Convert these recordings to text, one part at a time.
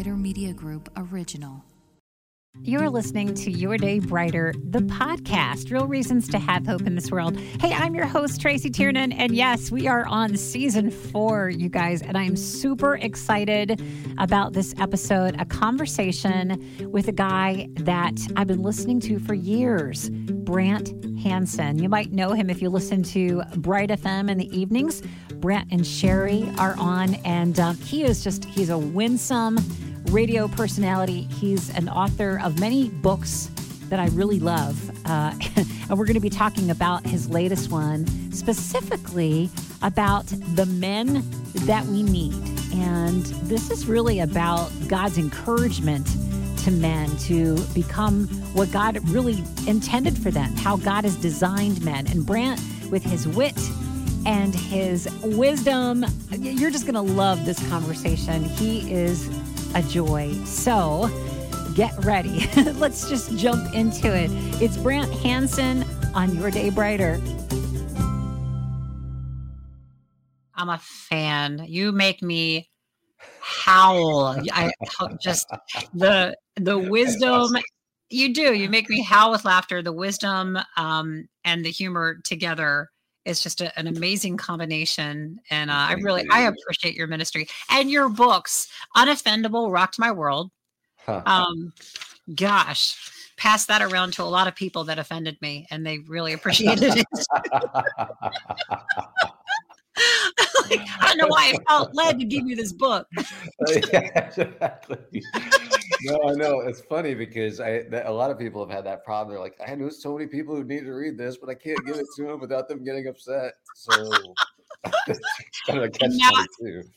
Brighter Media Group original. You're listening to Your Day Brighter, the podcast, Real Reasons to Have Hope in This World. Hey, I'm your host, Tracy Tiernan, and yes, we are on season four, you guys, and I'm super excited about this episode. A conversation with a guy that I've been listening to for years, Brant Hansen. You might know him if you listen to Bright FM in the evenings. Brant and Sherri are on, and um, he is just, he's a winsome, radio personality. He's an author of many books that I really love. Uh, and we're going to be talking about his latest one, specifically about the men that we need. And this is really about God's encouragement to men to become what God really intended for them, how God has designed men. And Brant, with his wit, and his wisdom. You're just going to love this conversation. He is a joy. So get ready. Let's just jump into it. It's Brant Hansen on Your Day Brighter. I'm a fan. You make me howl. I just the the wisdom you do. You make me howl with laughter. The wisdom um, and the humor together is just a, an amazing combination and uh, i really i appreciate your ministry and your books unoffendable rocked my world. Um gosh pass that around to a lot of people that offended me and they really appreciated it like, I don't know why I felt led to give you this book. yeah, exactly. no, I know it's funny because I a lot of people have had that problem. They're like, I know so many people who need to read this, but I can't give it to them without them getting upset. So kind of now,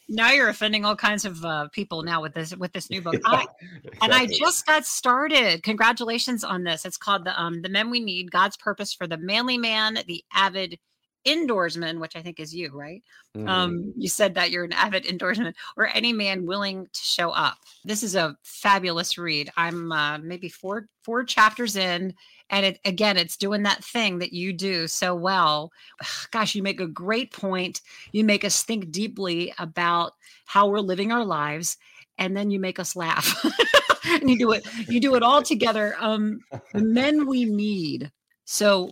now, you're offending all kinds of uh, people now with this with this new book. Yeah, I, exactly. And I just got started. Congratulations on this. It's called the um, the Men We Need: God's Purpose for the Manly Man, the Avid indoorsman, which I think is you, right? Mm-hmm. Um, you said that you're an avid indoorsman, or any man willing to show up. This is a fabulous read. I'm uh, maybe four four chapters in, and it again, it's doing that thing that you do so well. Gosh, you make a great point. You make us think deeply about how we're living our lives, and then you make us laugh. and you do it. You do it all together. Um, the men we need. So,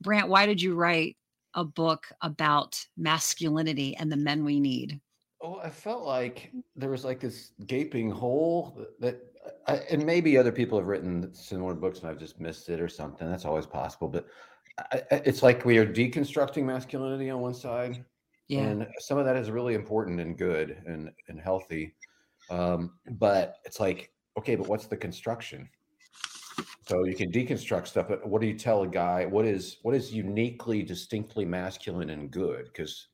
Brant, why did you write a book about masculinity and the men we need? Oh, I felt like there was like this gaping hole that, I, and maybe other people have written similar books and I've just missed it or something. That's always possible. But I, it's like we are deconstructing masculinity on one side. Yeah. And some of that is really important and good and, and healthy. Um, but it's like, okay, but what's the construction? So you can deconstruct stuff, but what do you tell a guy? What is what is uniquely, distinctly masculine and good? Because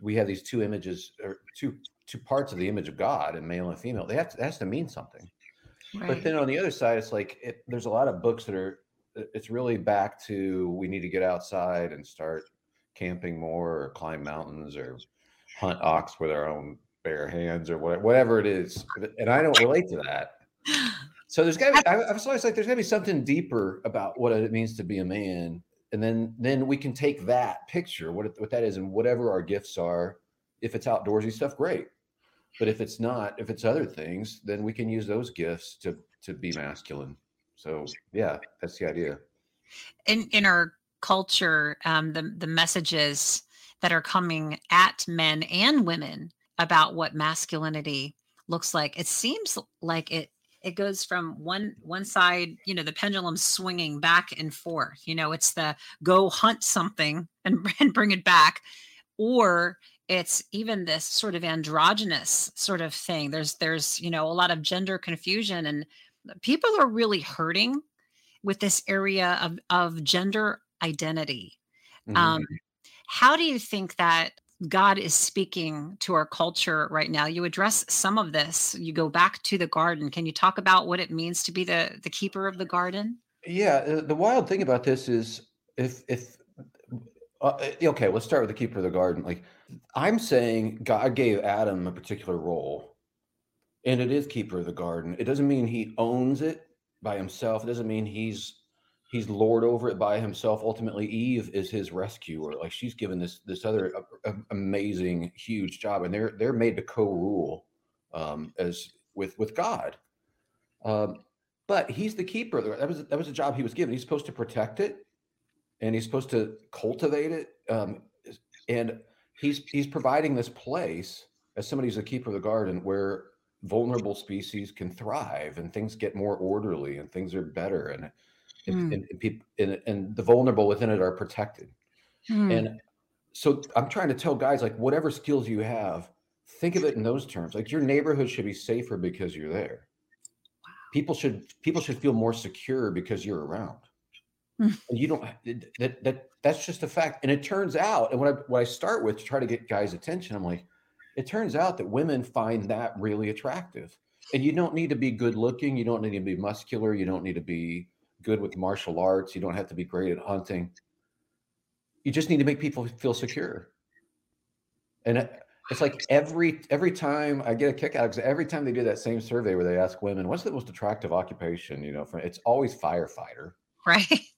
we have these two images or two two parts of the image of God and male and female. They have to, has to mean something. Right. But then on the other side, it's like it, there's a lot of books that are. It's really back to we need to get outside and start camping more, or climb mountains, or hunt ox with our own bare hands, or whatever it is. And I don't relate to that. So there's got to be. I, I was always like, there's got to be something deeper about what it means to be a man, and then then we can take that picture, what what that is, and whatever our gifts are. If it's outdoorsy stuff, great. But if it's not, if it's other things, then we can use those gifts to to be masculine. So yeah, that's the idea. In in our culture, um, the the messages that are coming at men and women about what masculinity looks like, it seems like it it goes from one one side you know the pendulum swinging back and forth you know it's the go hunt something and, and bring it back or it's even this sort of androgynous sort of thing there's there's you know a lot of gender confusion and people are really hurting with this area of of gender identity mm-hmm. um how do you think that God is speaking to our culture right now. You address some of this. You go back to the garden. Can you talk about what it means to be the the keeper of the garden? Yeah, uh, the wild thing about this is if if uh, uh, okay, let's start with the keeper of the garden. Like I'm saying, God gave Adam a particular role, and it is keeper of the garden. It doesn't mean he owns it by himself. It doesn't mean he's he's lord over it by himself. Ultimately, Eve is his rescuer. Like she's given this this other uh, amazing, huge job, and they're they're made to co-rule um, as with with God. Um, but he's the keeper. That was that was a job he was given. He's supposed to protect it, and he's supposed to cultivate it. Um, and he's he's providing this place as somebody who's a keeper of the garden where vulnerable species can thrive and things get more orderly and things are better and mm. and, and, people and, and, the vulnerable within it are protected. Mm. And so I'm trying to tell guys like whatever skills you have, think of it in those terms. Like your neighborhood should be safer because you're there. Wow. People should people should feel more secure because you're around. Mm. And you don't that that that's just a fact. And it turns out, and what I what I start with to try to get guys' attention, I'm like, it turns out that women find that really attractive. And you don't need to be good looking, you don't need to be muscular, you don't need to be good with martial arts, you don't have to be great at hunting you just need to make people feel secure. And it's like every every time I get a kick out because every time they do that same survey where they ask women, "What's the most attractive occupation?" You know, for it's always firefighter. Right.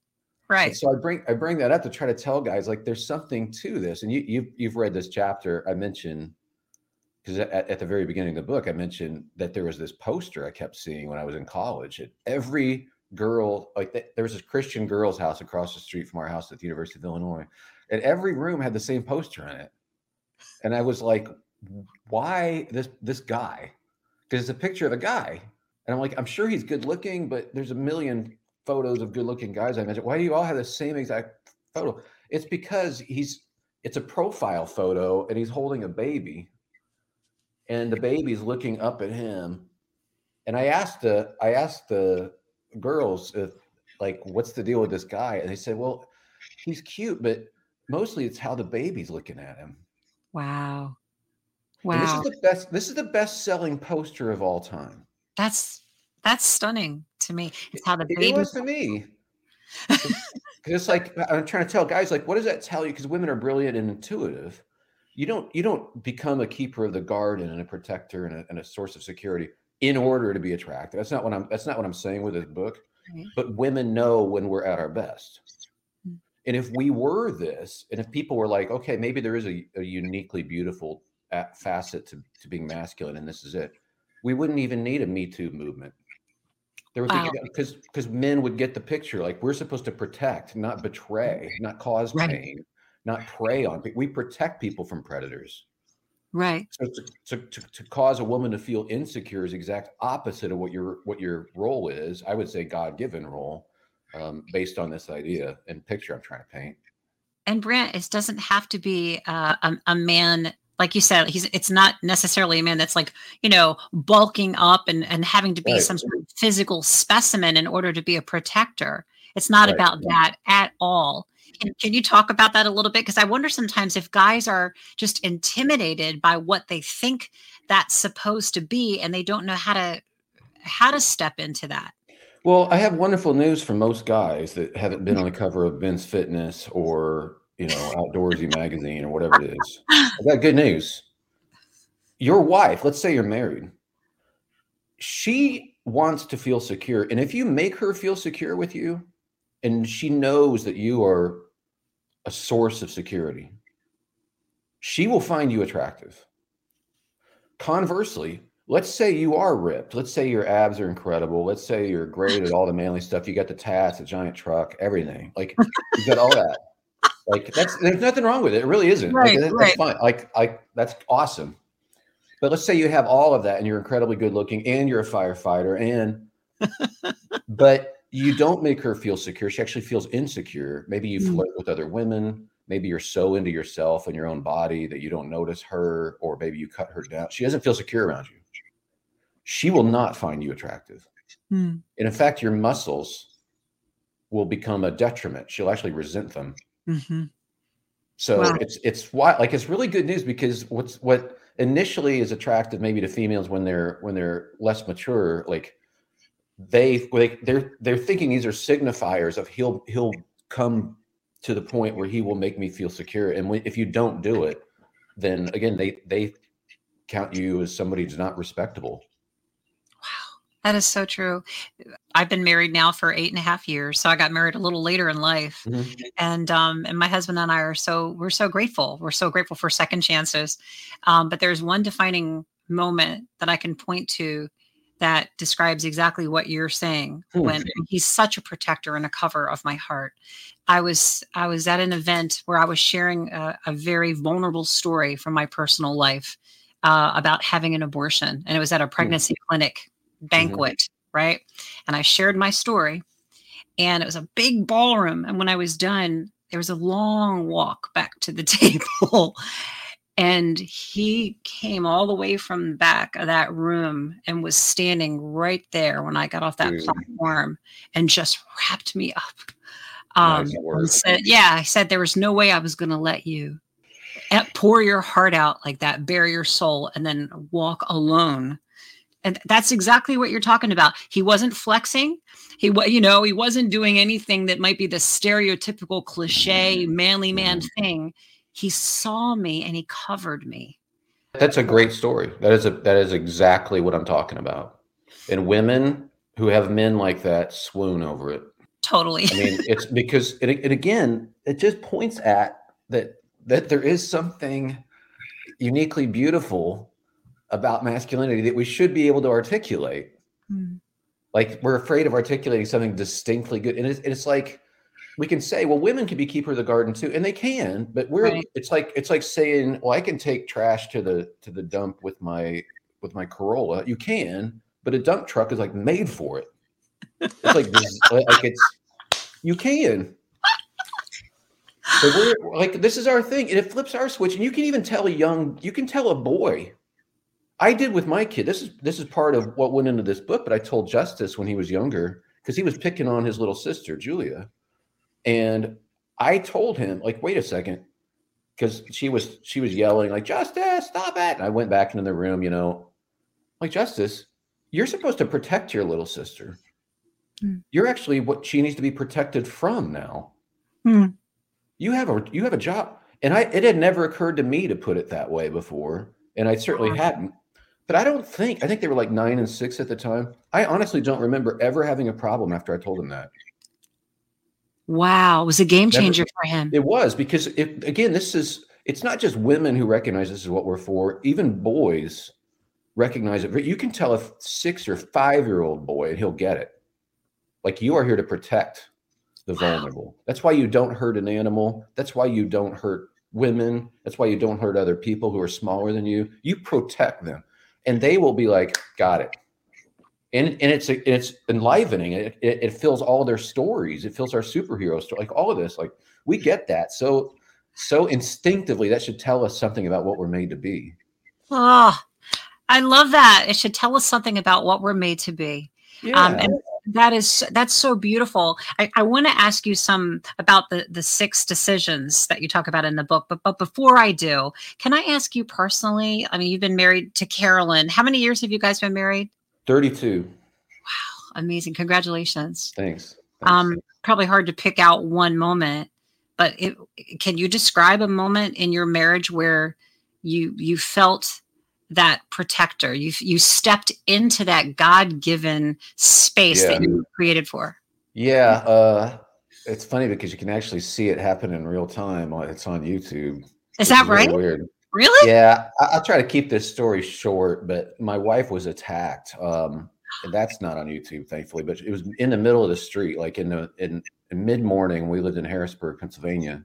Right. And so I bring I bring that up to try to tell guys like there's something to this. And you you've you've read this chapter I mentioned because at, at, the very beginning of the book I mentioned that there was this poster I kept seeing when I was in college. At every girl like there was this christian girls house across the street from our house at the university of illinois and every room had the same poster in it. And i was like why this this guy? Because it's a picture of a guy. And i'm like i'm sure he's good looking but there's a million photos of good looking guys i mentioned. Why do you all have the same exact photo? It's because he's it's a profile photo and he's holding a baby and the baby's looking up at him. And i asked the i asked the girls if like what's the deal with this guy? And they said well he's cute but mostly it's how the baby's looking at him. Wow. Wow and this is the best this is the best selling poster of all time. That's that's stunning to me. It's how the baby it was to me. It's like i'm trying to tell guys like what does that tell you? Because women are brilliant and intuitive. You don't you don't become a keeper of the garden and a protector and a, and a source of security in order to be attractive. That's not what I'm that's not what I'm saying with this book. Right. But women know when we're at our best. Mm. And if we were this, and if people were like, okay, maybe there is a, a uniquely beautiful facet to, to being masculine, and this is it, we wouldn't even need a Me Too movement. There was because wow. because men would get the picture. Like we're supposed to protect, not betray, not cause right. pain, not prey on. We protect people from predators. Right. So to, to, to, cause a woman to feel insecure is exact opposite of what your what your role is. I would say God given role, um, based on this idea and picture I'm trying to paint. And Brant, it doesn't have to be uh, a, a man like you said, he's it's not necessarily a man that's like, you know, bulking up and, and having to be right. some sort of physical specimen in order to be a protector. It's not right. about that at all. Can, can you talk about that a little bit? Because I wonder sometimes if guys are just intimidated by what they think that's supposed to be, and they don't know how to how to step into that. Well, I have wonderful news for most guys that haven't been mm-hmm. on the cover of Men's Fitness or you know Outdoorsy magazine or whatever it is. I got good news. Your wife, let's say you're married, she wants to feel secure, and if you make her feel secure with you, and she knows that you are a source of security, she will find you attractive. Conversely, let's say you are ripped. Let's say your abs are incredible. Let's say you're great at all the manly stuff. You got the tats, a giant truck, everything. Like you got all that. Like that's there's nothing wrong with it. It really isn't. Right, like, that's right. fine. Like like that's awesome. But let's say you have all of that and you're incredibly good looking and you're a firefighter and but you don't make her feel secure. She actually feels insecure. Maybe you mm. flirt with other women. Maybe you're so into yourself and your own body that you don't notice her, or maybe you cut her down. She doesn't feel secure around you. She will not find you attractive. Mm. And in fact, your muscles will become a detriment. She'll actually resent them. Mm-hmm. So wow. it's it's why like it's really good news because what's what initially is attractive maybe to females when they're when they're less mature, like they like they're they're thinking these are signifiers of he'll he'll come to the point where he will make me feel secure. And when, if you don't do it then again they they count you as somebody who's not respectable. Wow. That is so true. I've been married now for eight and a half years so i got married a little later in life. Mm-hmm. and um and my husband and i are so we're so grateful. We're so grateful for second chances. Um but there's one defining moment that i can point to that describes exactly what you're saying Hmm. when he's such a protector and a cover of my heart. I was i was at an event where i was sharing a, a very vulnerable story from my personal life uh, about having an abortion and it was at a pregnancy clinic banquet right? And i shared my story and it was a big ballroom and when i was done there was a long walk back to the table and he came all the way from the back of that room and was standing right there when I got off that Dude. platform and just wrapped me up. Um, Nice said, yeah, I said there was no way I was going to let you eh, pour your heart out like that, bare your soul, and then walk alone. And that's exactly what you're talking about. He wasn't flexing. He was, you know, he wasn't doing anything that might be the stereotypical cliche manly man thing. He saw me and he covered me. That's a great story. That is a that is exactly what I'm talking about. And women who have men like that swoon over it. Totally. I mean, it's because and, and again, it just points at that that there is something uniquely beautiful about masculinity that we should be able to articulate. Mm. Like we're afraid of articulating something distinctly good, and it's, it's like we can say, well, women can be keeper of the garden too, and they can, but we're Right. it's like it's like saying, well, I can take trash to the to the dump with my with my Corolla. You can, but a dump truck is like made for it. It's like this, like it's you can. So we're like this is our thing, and it flips our switch, and you can even tell a young, you can tell a boy. I did with my kid. This is this is part of what went into this book, but I told Justice when he was younger because he was picking on his little sister Julia, and I told him like, wait a second, because she was she was yelling like Justice, stop it! And I went back into the room, you know, like Justice, you're supposed to protect your little sister. Hmm. You're actually what she needs to be protected from now. Hmm. You have a you have a job, and I it had never occurred to me to put it that way before, and I certainly Wow. hadn't. But I don't think I think they were like nine and six at the time. I honestly don't remember ever having a problem after I told them that. Wow. It was a game Never- changer for him. It was because it, again, this is it's not just women who recognize this is what we're for. Even boys recognize it. You can tell a six or five year old boy, and he'll get it. Like you are here to protect the Wow. vulnerable. That's why you don't hurt an animal. That's why you don't hurt women. That's why you don't hurt other people who are smaller than you. You protect them, and they will be like, "Got it." And, and it's it's enlivening. It, it, it fills all their stories. It fills our superhero story. Like all of this, like we get that. So so instinctively, that should tell us something about what we're made to be. Oh, I love that. It should tell us something about what we're made to be. Yeah. Um, and that is that's so beautiful. I, I want to ask you some about the the six decisions that you talk about in the book. But but before I do, can I ask you personally? I mean, you've been married to Carolyn. How many years have you guys been married? 32. Wow, Amazing. Congratulations. Thanks. Thanks. Um, probably hard to pick out one moment, but it, can you describe a moment in your marriage where you you felt that protector? You you stepped into that God given space that you were created for. yeah. Uh, it's funny because you can actually see it happen in real time. It's on YouTube. Is that really right? Weird. Really? Yeah. I, I'll try to keep this story short, but my wife was attacked. Um, that's not on YouTube, thankfully, but it was in the middle of the street, like in the in, in mid morning. We lived in Harrisburg, Pennsylvania.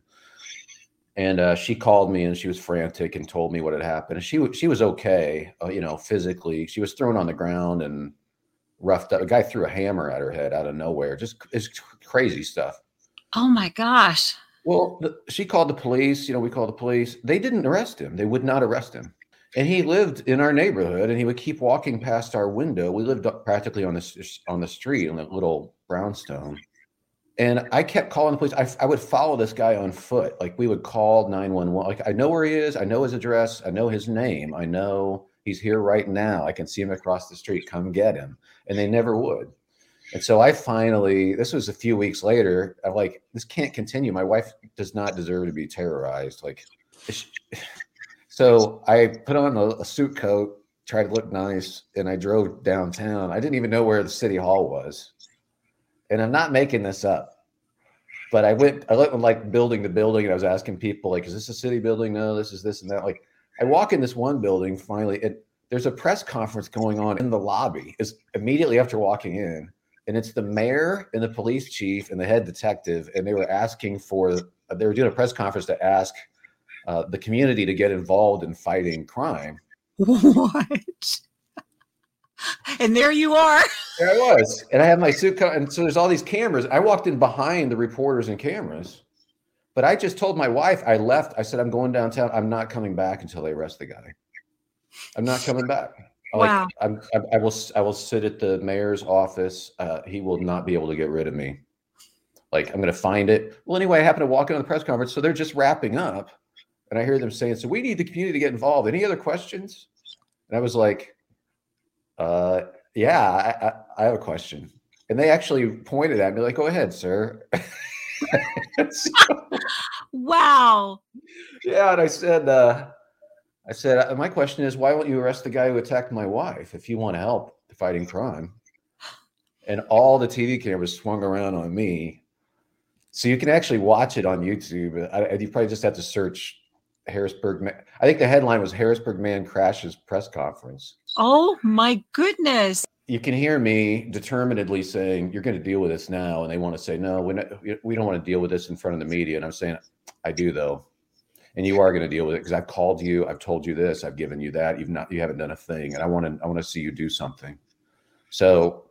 And uh, she called me and she was frantic and told me what had happened. And she she was okay, uh, you know, physically. She was thrown on the ground and roughed up. A guy threw a hammer at her head out of nowhere. Just it's crazy stuff. Oh my gosh. Well, the, she called the police. You know, we called the police. They didn't arrest him. They would not arrest him. And he lived in our neighborhood, and he would keep walking past our window. We lived practically on this on the street on that little brownstone. And I kept calling the police. I, I would follow this guy on foot. Like we would call 911. Like I know where he is. I know his address. I know his name. I know he's here right now. I can see him across the street. Come get him. And they never would. And so I finally, this was a few weeks later, I'm like, this can't continue. My wife does not deserve to be terrorized. Like, so I put on a, a suit coat, tried to look nice, and I drove downtown. I didn't even know where the city hall was. And I'm not making this up. But I went, I went like building to building, and I was asking people, like, is this a city building? No, this is this and that. Like, I walk in this one building finally, and there's a press conference going on in the lobby is immediately after walking in and it's the mayor and the police chief and the head detective and they were asking for they were doing a press conference to ask uh, the community to get involved in fighting crime What? and there you are. there i was and i had my suit co- and so there's all these cameras i walked in behind the reporters and cameras but i just told my wife i left i said i'm going downtown i'm not coming back until they arrest the guy i'm not coming back like Wow. I'm, I, I will I will sit at the mayor's office. Uh, he will not be able to get rid of me. Like I'm going to find it. Well, anyway, I happen to walk into the press conference, so they're just wrapping up, and I hear them saying, "So we need the community to get involved. Any other questions?" And I was like, "Uh, yeah, I, I, I have a question." And they actually pointed at me like, "Go ahead, sir." So- Wow. yeah, and I said, uh, I said, "Uh, my question is, why won't you arrest the guy who attacked my wife if you want to help fighting crime? And all the TV cameras swung around on me, so you can actually watch it on YouTube. I, you probably just have to search Harrisburg. I think the headline was Harrisburg man crashes press conference. Oh my goodness. You can hear me determinedly saying, "You're going to deal with this now," and they want to say, "No, we not, we don't want to deal with this in front of the media." And I'm saying, "I do though." And you are going to deal with it because I've called you, I've told you this, I've given you that. You've not, you haven't done a thing, and I want to, I want to see you do something. So,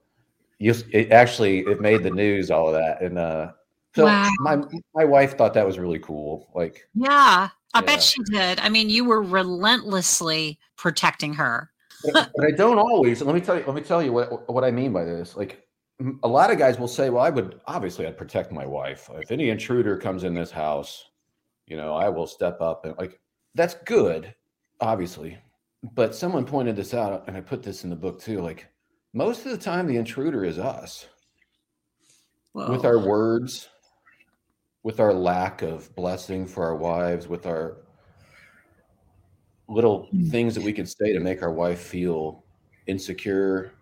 you, it actually, it made the news, all of that, and uh, so Wow. my my wife thought that was really cool. Like, Yeah. I Yeah. bet she did. I mean, you were relentlessly protecting her. but, but I don't always. Let me tell you, let me tell you what what I mean by this. Like, a lot of guys will say, "Well, I would obviously I'd protect my wife. If any intruder comes in this house, you know, I will step up and like that's good, obviously. But someone pointed this out, and I put this in the book too. Like, most of the time, the intruder is us with our words, with our lack of blessing for our wives, with our little Mm. things that we could say to make our wife feel insecure,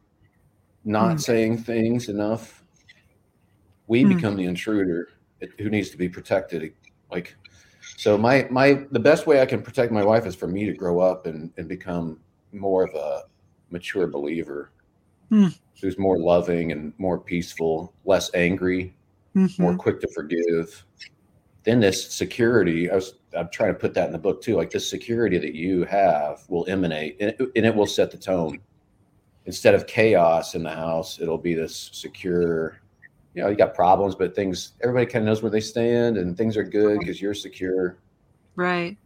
not Mm. saying things enough. We Mm. become the intruder who needs to be protected. Like, so my my the best way I can protect my wife is for me to grow up and and become more of a mature believer Mm. who's more loving and more peaceful, less angry, Mhm. more quick to forgive. Then this security, I was I'm trying to put that in the book too. Like this security that you have will emanate and it, and it will set the tone. Instead of chaos in the house, it'll be this secure. You know, you got problems, but things everybody kind of knows where they stand, and things are good because you're secure. Right.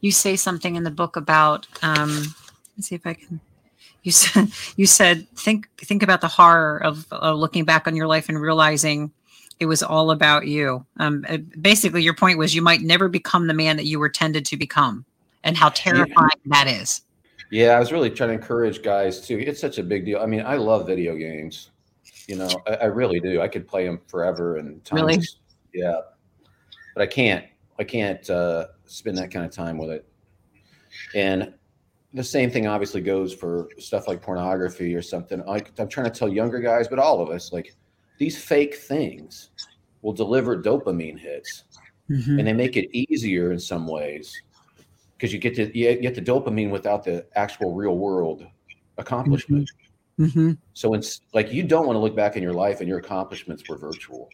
You say something in the book about um let's see if I can you said you said think think about the horror of uh, looking back on your life and realizing it was all about you. Um uh, basically your point was you might never become the man that you were tended to become and how terrifying that is. Yeah, I was really trying to encourage guys too. It's such a big deal. I mean, I love video games. You know, I, I really do. I could play them forever and times. Really? Yeah, but I can't. I can't uh, spend that kind of time with it. And the same thing obviously goes for stuff like pornography or something. Like I'm trying to tell younger guys, but all of us, like these fake things will deliver dopamine hits Mhm. and they make it easier in some ways because you get to you get the dopamine without the actual real world accomplishment. Mhm. So it's like you don't want to look back in your life and your accomplishments were virtual.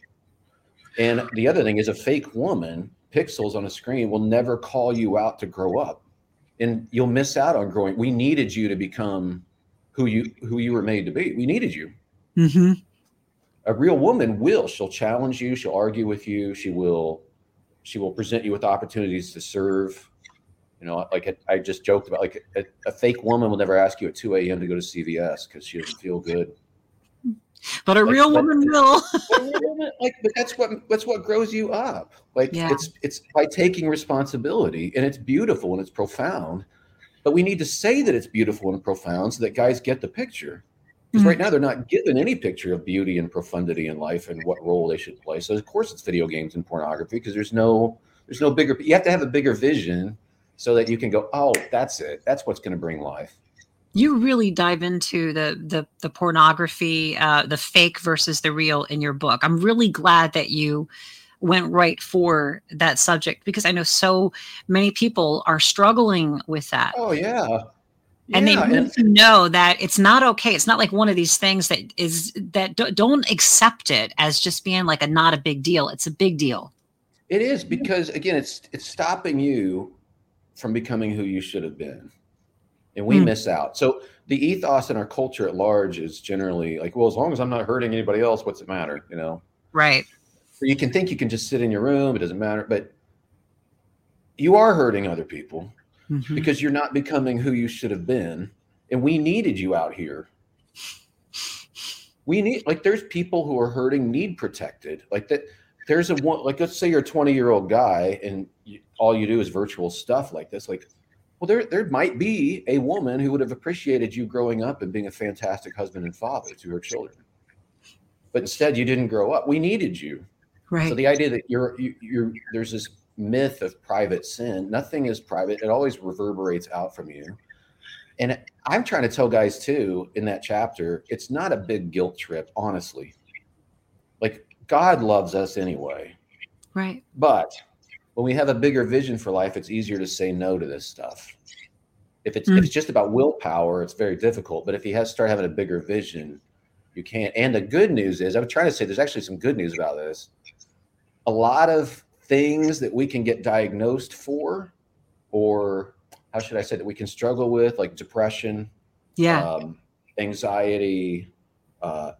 And the other thing is a fake woman, pixels on a screen will never call you out to grow up. And you'll miss out on growing. We needed you to become who you who you were made to be. We needed you Mhm. a real woman will she'll challenge you she'll argue with you she will she will present you with opportunities to serve you know like I- just joked about like a, a fake woman will never ask you at 2 a.m to go to cvs because she doesn't feel good But a Like, real woman will. Real woman, like but that's what that's what grows you up like Yeah. it's it's by taking responsibility and it's beautiful and it's profound but we need to say that it's beautiful and profound so that guys get the picture because Mhm. right now they're not given any picture of beauty and profundity in life and what role they should play. So of course it's video games and pornography because there's no there's no bigger you have to have a bigger vision so that you can go, oh, that's it. That's what's going to bring life. you really dive into the the, the pornography uh, the fake versus the real in your book i'm really glad that you went right for that subject because i know so many people are struggling with that Oh yeah. and yeah, they need and, to know that it's not okay it's not like one of these things that is that don't accept it as just being like a not a big deal it's a big deal it is because again it's it's stopping you from becoming who you should have been and we mm. miss out so the ethos in our culture at large is generally like well as long as i'm not hurting anybody else what's it matter you know right so you can think you can just sit in your room it doesn't matter but you are hurting other people mm-hmm. because you're not becoming who you should have been. And we needed you out here. We need like there's people who are hurting need protected. Like that there's a one like let's say you're a 20 year old guy and you, all you do is virtual stuff like this like well there there might be a woman who would have appreciated you growing up and being a fantastic husband and father to her children but instead you didn't grow up we needed you right so the idea that you're you, you're there's this myth of private sin. Nothing is private. It always reverberates out from you. And I'm trying to tell guys too in that chapter, it's not a big guilt trip, honestly. Like God loves us anyway. Right. But when we have a bigger vision for life, it's easier to say no to this stuff. If it's mm. if it's just about willpower, it's very difficult. But if he has start having a bigger vision, you can't. And the good news is, I'm trying to say there's actually some good news about this. A lot of things that we can get diagnosed for, or how should I say that we can struggle with, like depression, yeah, um, anxiety, uh,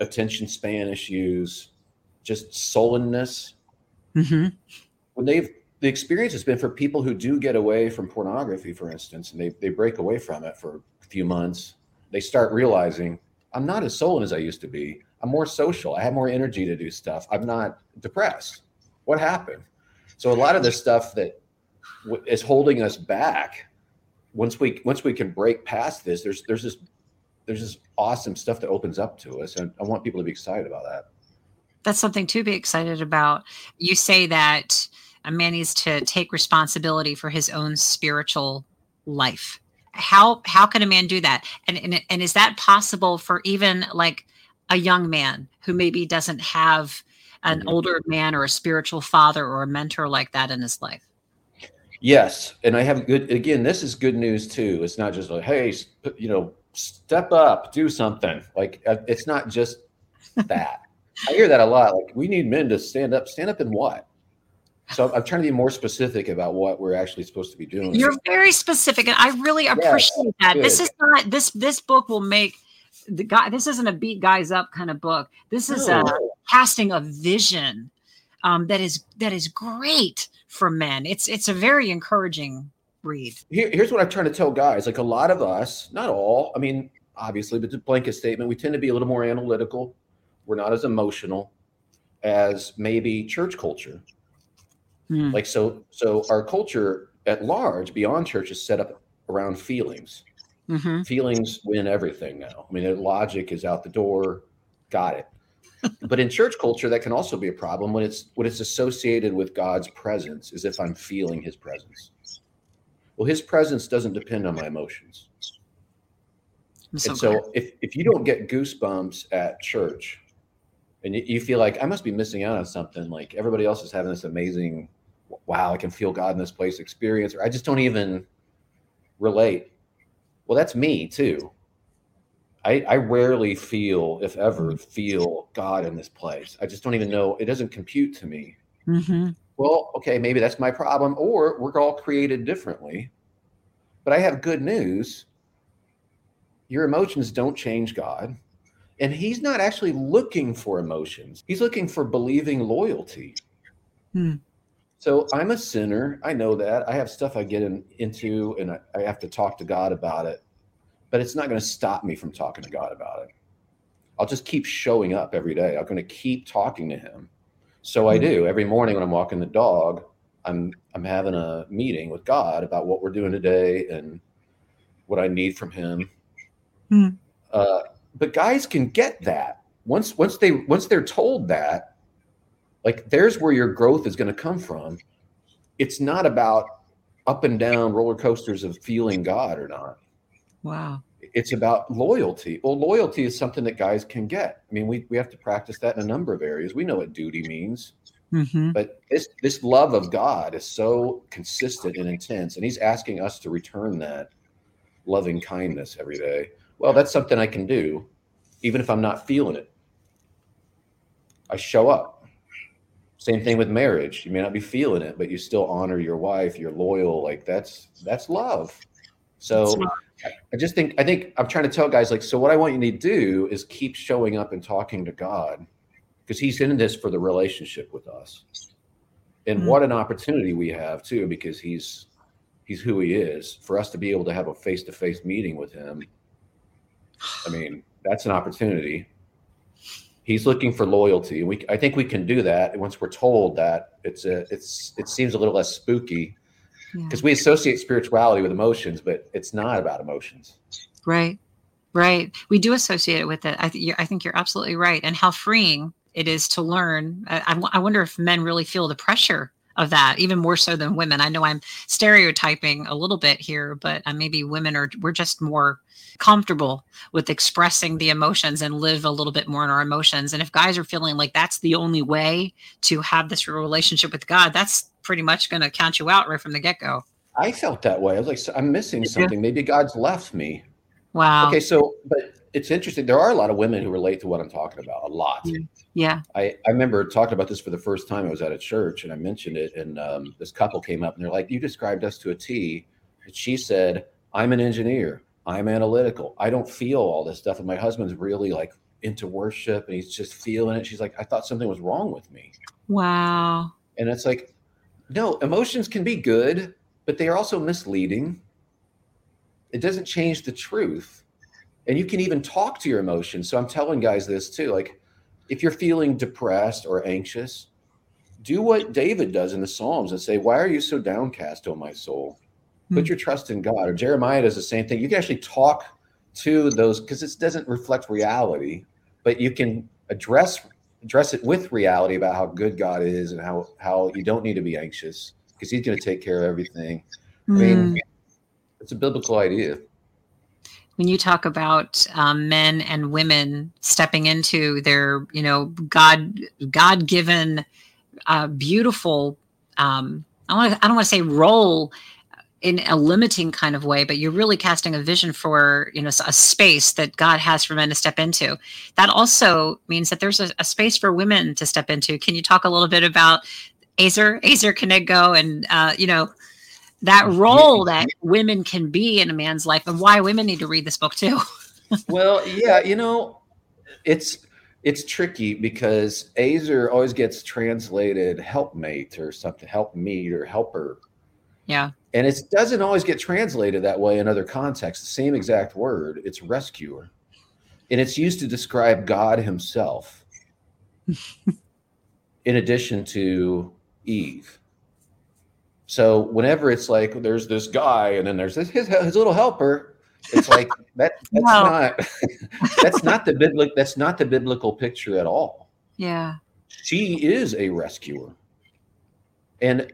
attention span issues, just sullenness. Mm-hmm. When they've the experience has been for people who do get away from pornography, for instance, and they, they break away from it for a few months, they start realizing I'm not as sullen as I used to be. I'm more social. I have more energy to do stuff. I'm not depressed. What happened? So a lot of the stuff that w- is holding us back, once we once we can break past this, there's there's this there's this awesome stuff that opens up to us, and I want people to be excited about that. That's something to be excited about. You say that a man needs to take responsibility for his own spiritual life. How how can a man do that? And and, and is that possible for even like a young man who maybe doesn't have an mm-hmm. older man or a spiritual father or a mentor like that in his life? Yes, and I have good. Again, this is good news too. It's not just like, hey, you know, step up, do something. Like uh, it's not just that. I hear that a lot. Like we need men to stand up. Stand up in what? So I'm trying to be more specific about what we're actually supposed to be doing. You're very specific, and I really appreciate yes, that. Good. This is not this this book will make the guy this isn't a beat guys up kind of book this is a casting a vision um, that is that is great for men it's it's a very encouraging read Here, here's what i'm trying to tell guys like a lot of us not all i mean obviously but the blanket statement we tend to be a little more analytical we're not as emotional as maybe church culture hmm. like so so our culture at large beyond church is set up around feelings Mm-hmm. Feelings win everything now. I mean, logic is out the door. Got it. but in church culture, that can also be a problem when it's when it's associated with God's presence, as if I'm feeling His presence. Well, His presence doesn't depend on my emotions. So and so, if if you don't get goosebumps at church, and you, you feel like I must be missing out on something, like everybody else is having this amazing, wow, I can feel God in this place experience, or I just don't even relate well, that's me too. I, I rarely feel, if ever, feel God in this place. I just don't even know. It doesn't compute to me. Mm-hmm. Well, okay, maybe that's my problem, or we're all created differently. But I have good news. Your emotions don't change God. And He's not actually looking for emotions, He's looking for believing loyalty. Hmm. So I'm a sinner. I know that. I have stuff I get in, into, and I, I have to talk to God about it. But it's not going to stop me from talking to God about it. I'll just keep showing up every day. I'm going to keep talking to Him. So I hmm. do every morning when I'm walking the dog. I'm I'm having a meeting with God about what we're doing today and what I need from Him. Hmm. Uh, but guys can get that once once they once they're told that like there's where your growth is going to come from. It's not about up and down roller coasters of feeling God or not. Wow. It's about loyalty. Well, loyalty is something that guys can get. I mean, we, we have to practice that in a number of areas. We know what duty means. Mm-hmm. But this this love of God is so consistent and intense, and He's asking us to return that. loving kindness every day. Well, that's something I can do, even if I'm not feeling it. I show up. Same thing with marriage. You may not be feeling it, but you still honor your wife. You're loyal. Like that's that's love. So I just think I think I'm trying to tell guys like so. What I want you to do is keep showing up and talking to God because He's in this for the relationship with us. And mm-hmm. what an opportunity we have too, because He's He's who He is. For us to be able to have a face to face meeting with Him, I mean that's an opportunity he's looking for loyalty and we i think we can do that once we're told that it's a it's it seems a little less spooky because yeah. we associate spirituality with emotions but it's not about emotions. Right. Right. We do associate it with it. I, th- I think you're absolutely right. And how freeing it is to learn. I, I wonder if men really feel the pressure of that even more so than women. I know i'm stereotyping a little bit here but uh, maybe women are we're just more comfortable with expressing the emotions and live a little bit more in our emotions. And if guys are feeling like that's the only way to have this relationship with god that's pretty much going to count you out right from the get-go. I felt that way. I was like i'm missing something. Maybe god's left me wow okay so but it's interesting. There are a lot of women who relate to what I'm talking about. A lot. Mm, yeah. I, I remember talking about this for the first time. I was at a church and I mentioned it, and um, this couple came up and they're like, "You described us to a T." And she said, "I'm an engineer. I'm analytical. I don't feel all this stuff." And my husband's really like into worship and he's just feeling it. She's like, "I thought something was wrong with me." Wow. And it's like, no, emotions can be good, but they are also misleading. It doesn't change the truth and you can even talk to your emotions. So I'm telling guys this too. Like, if you're feeling depressed or anxious, do what David does in the Psalms and say, Why are you so downcast, O my soul? Put hmm. your trust in God. Or Jeremiah does the same thing. You can actually talk to those because it doesn't reflect reality, but you can address address it with reality about how good God is and how how you don't need to be anxious because He's going to take care of everything. Mm. I mean, hmm. It's a biblical idea when you talk about um, men and women stepping into their, you know, God God given, uh, beautiful. Um, I want I don't want to say role in a limiting kind of way, but you're really casting a vision for you know a space that God has for men to step into. That also means that there's a, a space for women to step into. Can you talk a little bit about Azer Azer kenegdo and uh, you know that role that women can be in a man's life and why women need to read this book too. well, yeah, you know, it's it's tricky because Azer always gets translated helpmate or something, help me or helper. Yeah. And it doesn't always get translated that way in other contexts. The same exact word, it's rescuer. And it's used to describe God himself in addition to Eve. So whenever it's like there's this guy and then there's this, his his little helper, it's like that that's no. not that's not the biblical that's not the biblical picture at all. Yeah. She is a rescuer. And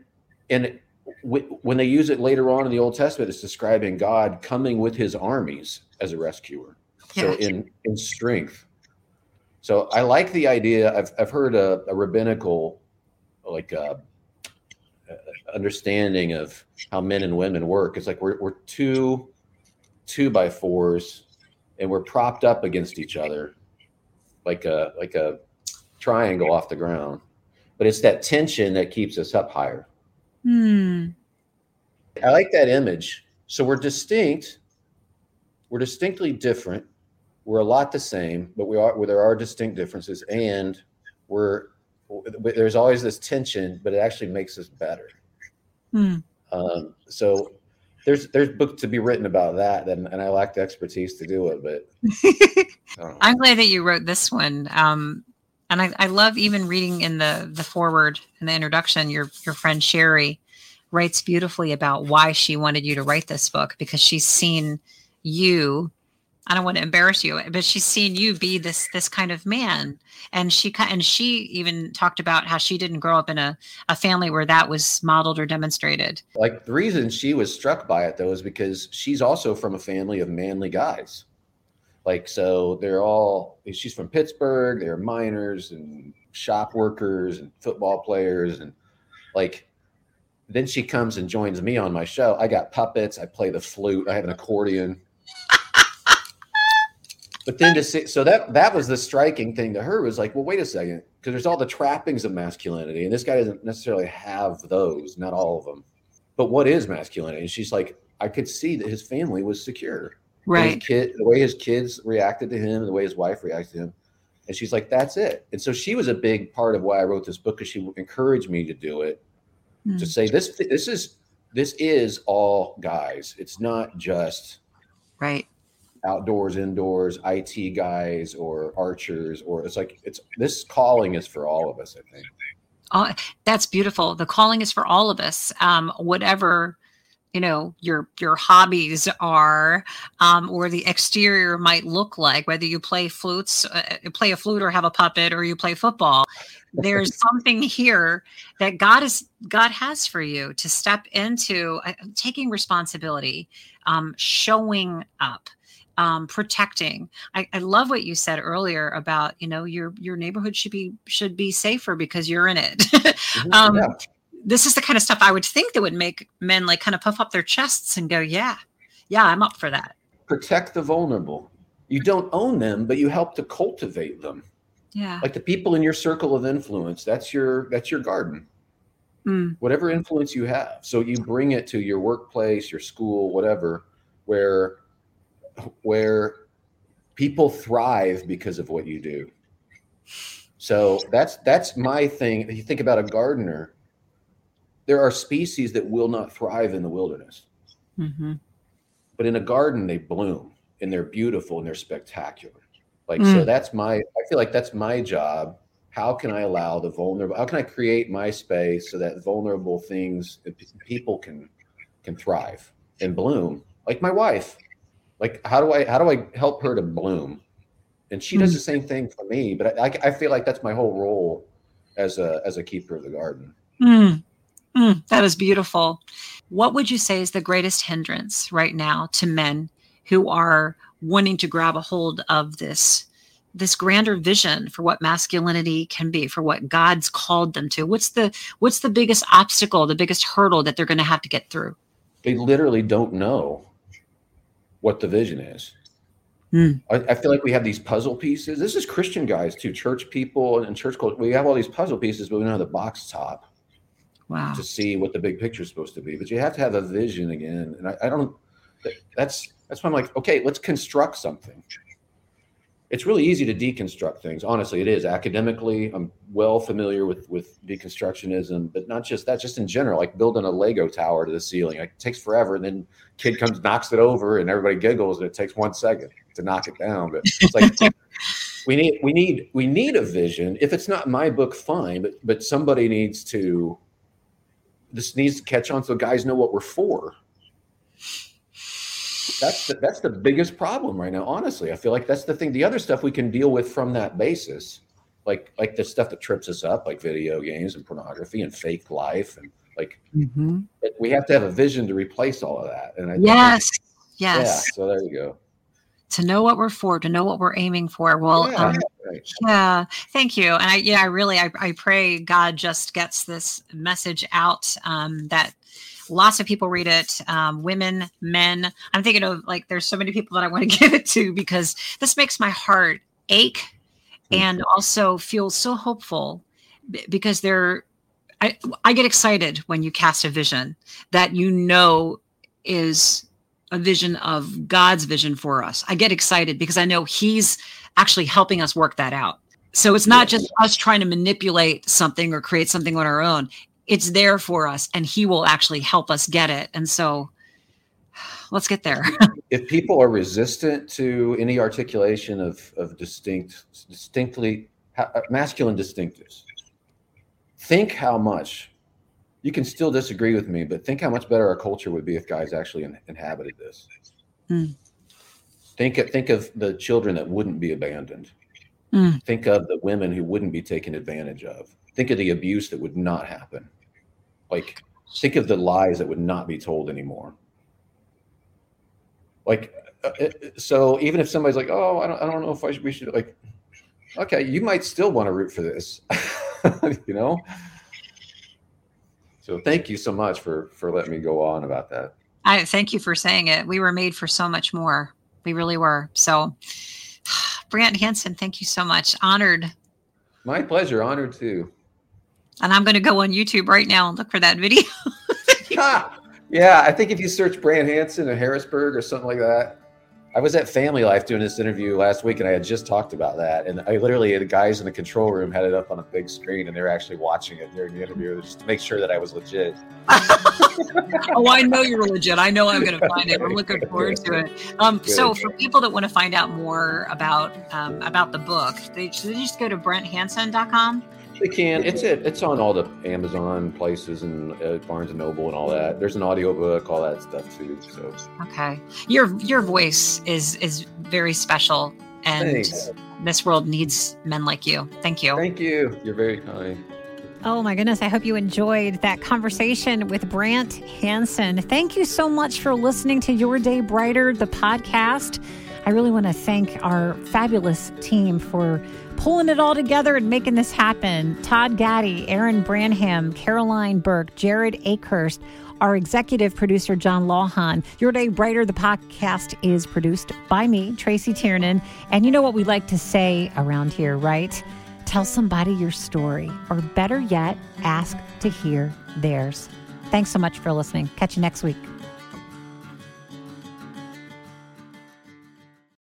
and w- when they use it later on in the Old Testament, it's describing God coming with his armies as a rescuer. Yeah. So in in strength. So I like the idea. I've I've heard a, a rabbinical like uh, understanding of how men and women work. It's like we're, we're two two by fours and we're propped up against each other like a like a triangle off the ground. But it's that tension that keeps us up higher. Hmm. I like that image. So we're distinct. We're distinctly different. We're a lot the same, but we are there are distinct differences, and we're there's always this tension, but it actually makes us better. Hmm. Um, so there's there's books to be written about that, and, and I lack the expertise to do it. But I'm glad that you wrote this one. Um, and I, I love even reading in the the forward in the introduction. Your your friend Sherri writes beautifully about why she wanted you to write this book because she's seen you I don't want to embarrass you, but she's seen you be this this kind of man, and she and she even talked about how she didn't grow up in a, a family where that was modeled or demonstrated. Like the reason she was struck by it though is because she's also from a family of manly guys. Like so, they're all she's from Pittsburgh. They're miners and shop workers and football players and like then she comes and joins me on my show. I got puppets. I play the flute. I have an accordion. But then to see, so that that was the striking thing to her was like, well, wait a second, because there's all the trappings of masculinity, and this guy doesn't necessarily have those, not all of them. But what is masculinity? And she's like, I could see that his family was secure. Right. His kid, the way his kids reacted to him, the way his wife reacted to him. And she's like, that's it. And so she was a big part of why I wrote this book because she encouraged me to do it Mm. to say this this is this is all guys. It's not just Right. Outdoors, indoors, IT guys or archers, or it's like it's this calling is for all of us, I think. Oh, that's beautiful. The calling is for all of us. Um, whatever you know your your hobbies are, um, or the exterior might look like, whether you play flutes, uh, play a flute, or have a puppet, or you play football. There's something here that God is God has for you to step into, uh, taking responsibility, um, showing up um, protecting. I, I love what you said earlier about you know your your neighborhood should be should be safer because you're in it. um, Yeah. This is the kind of stuff I would think that would make men like kind of puff up their chests and go, yeah, yeah, I'm up for that. Protect the vulnerable. You don't own them, but you help to cultivate them. Yeah. Like the people in your circle of influence, that's your that's your garden. Mm, whatever influence you have. So you bring it to your workplace, your school, whatever, where where people thrive because of what you do. So that's that's my thing. If you think about a gardener, there are species that will not thrive in the wilderness, hmm but in a garden they bloom and they're beautiful and they're spectacular. Like so Mm. that's my I feel like that's my job. How can I allow the vulnerable how can I create my space so that vulnerable things people can can thrive and bloom? Like my wife. Like how do I how do I help her to bloom? And she does Mm. the same thing for me, but I, I feel like that's my whole role as a as a keeper of the garden. Mm, mm, that is beautiful. What would you say is the greatest hindrance right now to men who are wanting to grab a hold of this this grander vision for what masculinity can be, for what God's called them to? What's the what's the biggest obstacle, the biggest hurdle that they're going to have to get through? They literally don't know what the vision is. Hmm. I, I feel like we have these puzzle pieces. This is Christian guys too, church people and church culture. We have all these puzzle pieces, but we don't have the box top Wow. to see what the big picture is supposed to be. But you have to have a vision again. And I, I don't. That's that's why I'm like, okay, let's construct something. It's really easy to deconstruct things. Honestly, it is academically. I'm well familiar with with deconstructionism, but not just that. Just in general, like building a Lego tower to the ceiling, like, it takes forever. And then kid comes, knocks it over, and everybody giggles, and it takes one second to knock it down. But it's like we need we need we need a vision. If it's not my book, fine. But but somebody needs to. This needs to catch on so guys know what we're for. That's the, that's the biggest problem right now. Honestly, I feel like that's the thing. The other stuff we can deal with from that basis, like like the stuff that trips us up, like video games and pornography and fake life, and like Mhm. we have to have a vision to replace all of that. And I think- Yes. yeah. Yes. So there you go. To know what we're for, to know what we're aiming for. Well, yeah, um, right. Yeah, thank you. And I, yeah, I really, I, I pray God just gets this message out um, that lots of people read it, um, women, men. I'm thinking of like, there's so many people that I want to give it to because this makes my heart ache and also feel so hopeful because they're, I, I get excited when you cast a vision that you know is a vision of God's vision for us. I get excited because I know He's actually helping us work that out. So it's not just us trying to manipulate something or create something on our own. It's there for us and he will actually help us get it. And so let's get there. if people are resistant to any articulation of, of distinct, distinctly uh, masculine distinctives, think how much you can still disagree with me, but think how much better our culture would be if guys actually in, inhabited this. Hmm. Think think of the children that wouldn't be abandoned. Hmm. Think of the women who wouldn't be taken advantage of. Think of the abuse that would not happen. Like think of the lies that would not be told anymore. Like uh, uh, so even if somebody's like, "Oh, I don't, I don't know if I should, we should," like, okay, you might still want to root for this, you know. So thank you so much for for letting me go on about that. I thank you for saying it. We were made for so much more. We really were. So, Brant Hansen, thank you so much. Honored. My pleasure. Honored too. And I'm going to go on YouTube right now and look for that video. yeah, I think if you search Brant Hansen in Harrisburg or something like that, I was at Family Life doing this interview last week, and I had just talked about that. And I literally, the guys in the control room had it up on a big screen, and they were actually watching it during the interview just to make sure that I was legit. oh, I know you're legit. I know I'm going to find it. I'm looking forward to it. Um, so, for people that want to find out more about um, about the book, they should they just go to branthansen.com. They can. It's it. It's on all the Amazon places and uh, Barnes and Noble and all that. There's an audiobook, all that stuff too. So okay, your your voice is is very special, and Thanks. this world needs men like you. Thank you. Thank you. You're very kind. Oh my goodness. I hope you enjoyed that conversation with Brant Hansen. Thank you so much for listening to Your Day Brighter, the podcast. I really want to thank our fabulous team for pulling it all together and making this happen. Todd Gaddy, Aaron Branham, Caroline Burke, Jared Akehurst, our executive producer, John Lawhan. Your Day Brighter, the podcast, is produced by me, Tracy Tiernan. And you know what we like to say around here, right? Tell somebody your story, or better yet, ask to hear theirs. Thanks so much for listening. Catch you next week.